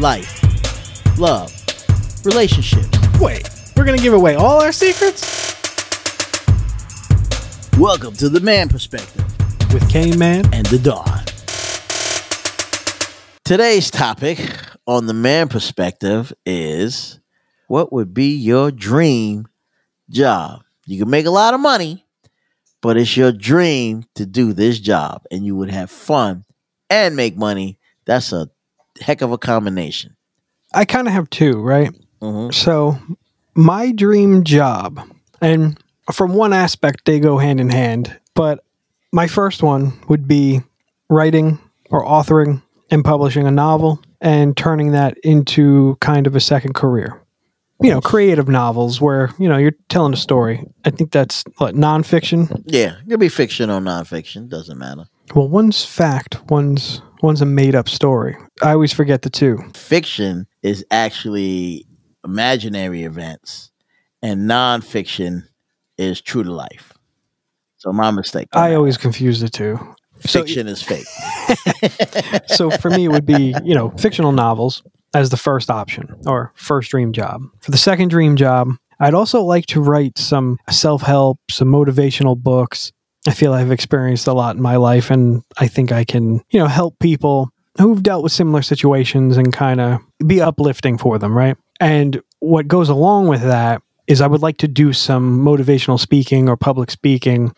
life, love, relationships. Wait, we're gonna give away all our secrets Welcome to the Man Perspective with Kane Man. and the Dawn. Today's topic on the Man Perspective is what would be your dream job? You can make a lot of money, but it's your dream to do this job and you would have fun and make money. That's a heck of a combination. I kind of have two, right? Mhm. So, my dream job, and from one aspect, they go hand in hand, but my first one would be writing or authoring and publishing a novel and turning that into kind of a second career. You know, creative novels where, you know, you're telling a story. I think that's what, nonfiction? Yeah, it could be fiction or nonfiction, doesn't matter. Well, one's fact, one's one's a made up story. I always forget the two. Fiction is actually imaginary events, and nonfiction is true to life. So my mistake. I always confuse the two. so- fiction is fake. so for me it would be you know fictional novels as the first option or first dream job for the second dream job i'd also like to write some self-help some motivational books i feel i've experienced a lot in my life and i think i can you know help people who've dealt with similar situations and kind of be uplifting for them right and what goes along with that is i would like to do some motivational speaking or public speaking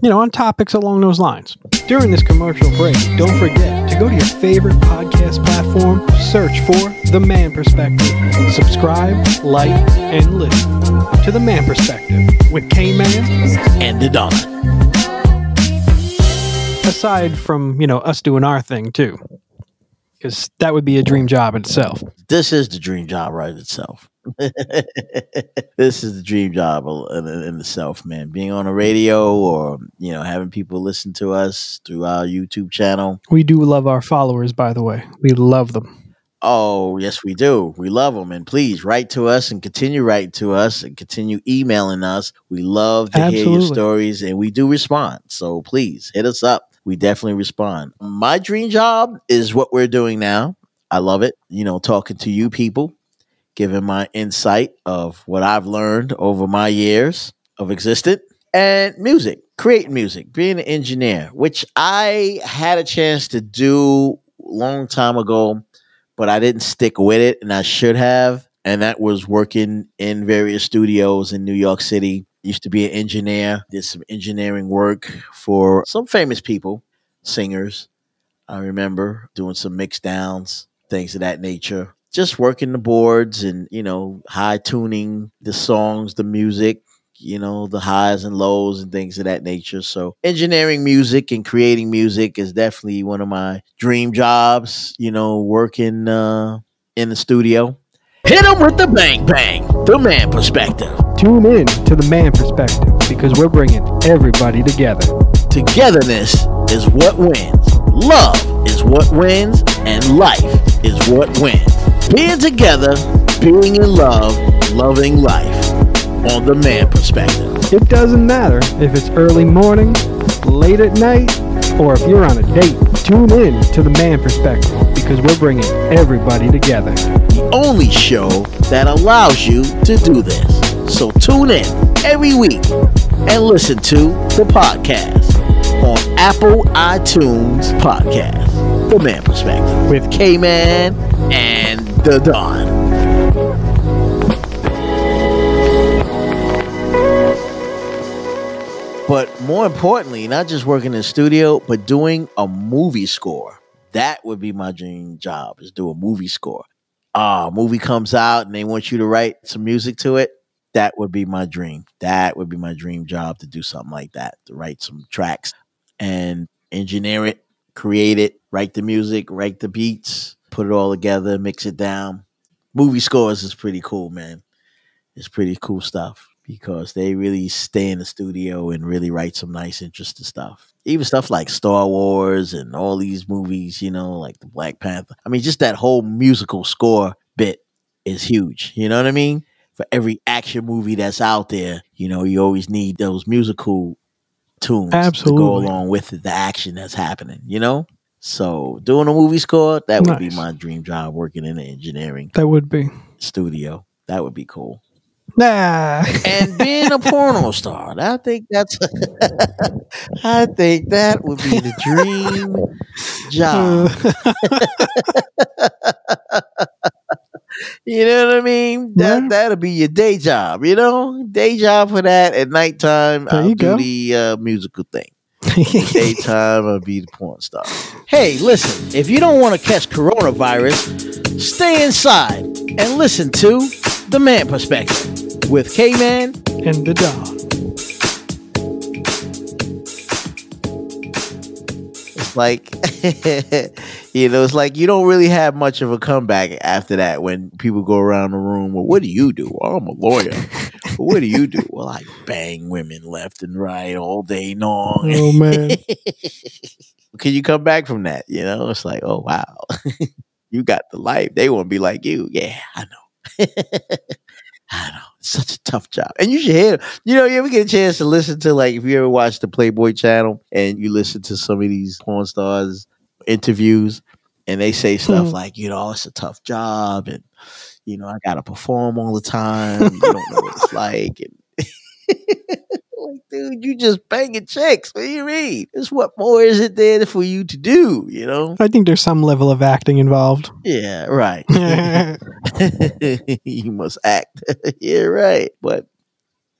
you know on topics along those lines during this commercial break, don't forget to go to your favorite podcast platform, search for The Man Perspective, subscribe, like, and listen to The Man Perspective with K Man. and the dawn. Aside from, you know, us doing our thing too, because that would be a dream job in itself. This is the dream job right itself. this is the dream job in, in, itself, man. Being on the radio or you know having people listen to us through our YouTube channel. We do love our followers, by the way. We love them. Oh, yes, we do. We love them. And please write to us and continue writing to us and continue emailing us. We love to hear your stories and we do respond. So please hit us up. We definitely respond. My dream job is what we're doing now. I love it. You know, talking to you people, giving my insight of what I've learned over my years of existence and music, creating music, being an engineer, which I had a chance to do long time ago but I didn't stick with it, and I should have. And that was working in various studios in New York City. Used to be an engineer, did some engineering work for some famous people, singers. I remember doing some mix downs, things of that nature. Just working the boards and, you know, high tuning the songs, the music, you know, the highs and lows and things of that nature. So, engineering music and creating music is definitely one of my dream jobs, you know, working uh, in the studio. Hit them with the bang bang, the man perspective. Tune in to The Man Perspective because we're bringing everybody together. Togetherness is what wins, love is what wins, and life is what wins. Being together, being in love, loving life on the man perspective. It doesn't matter if it's early morning, late at night, or if you're on a date. Tune in to the man perspective because we're bringing everybody together. the only show that allows you to do this. So tune in every week and listen to the podcast on Apple iTunes Podcast. The Man Perspective with K Man and The Dawn. But more importantly, not just working in the studio, but doing a movie score. That would be my dream job is do a movie score. Ah, movie comes out and they want you to write some music to it. That would be my dream. That would be my dream job to do something like that, to write some tracks and engineer it, create it, write the music, write the beats, put it all together, mix it down. Movie scores is pretty cool, man. It's pretty cool stuff because they really stay in the studio and really write some nice, interesting stuff. Even stuff like Star Wars and all these movies, you know, like the Black Panther. I mean, just that whole musical score bit is huge. You know what I mean? For every action movie that's out there, you know, you always need those musical tunes to go along with the action that's happening, you know? So doing a movie score, that would be my dream job. Working in an engineering That would be. studio, that would be cool. Nah. And being a porno star, I think that's. I think that would be the dream job. Uh. You know what I mean? That that'll be your day job. You know, day job for that. At nighttime, There I'll do go. the uh, musical thing. Daytime, I'll be the porn star. Hey, listen, if you don't want to catch coronavirus, stay inside and listen to The Man Perspective with K Man. and the dog. Like, you know, it's like you don't really have much of a comeback after that when people go around the room. Well, what do you do? Well, I'm a lawyer. What do you do? Well, I bang women left and right all day long. Oh man. Can you come back from that? You know, it's like, oh wow, you got the life. They want to be like you. Yeah, I know. I know. It's such a tough job. And you should hear, you know, you ever get a chance to listen to, like, if you ever watch the Playboy channel and you listen to some of these porn stars interviews and they say stuff Mhm. like, you know, it's a tough job and, you know, I got to perform all the time. You don't know what it's like. And like, dude, you just banging chicks. What do you mean? It's what more is it there for you to do, you know? I think there's some level of acting involved. Yeah, right. you must act. yeah, right. But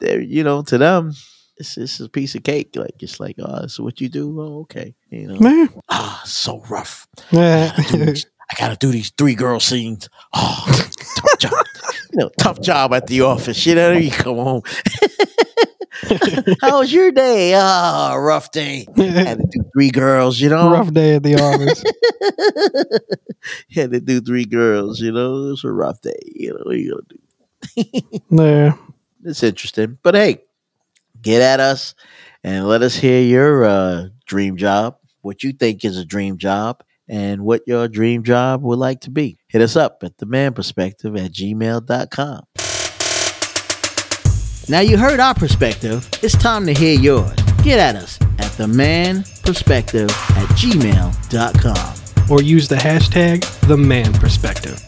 there, you know, to them, it's just a piece of cake. Like it's like, oh, so what you do? Oh, okay. You know, ah, so rough. Yeah. I gotta, do, these- I gotta do these three girl scenes. Oh, tough job. You know, tough job at the office. You know, you come home. How was your day? Ah, rough day. Had to do three girls. You know, Rough day at the office. had to do three girls. You know, it was a rough day. You know, what are you gonna do? Yeah. It's interesting. But hey, get at us and let us hear your uh, dream job, what you think is a dream job, and what your dream job would like to be. Hit us up at the man perspective at gmail.com. Now you heard our perspective. It's time to hear yours. Get at us at the man perspective at gmail.com. Or use the hashtag the man perspective.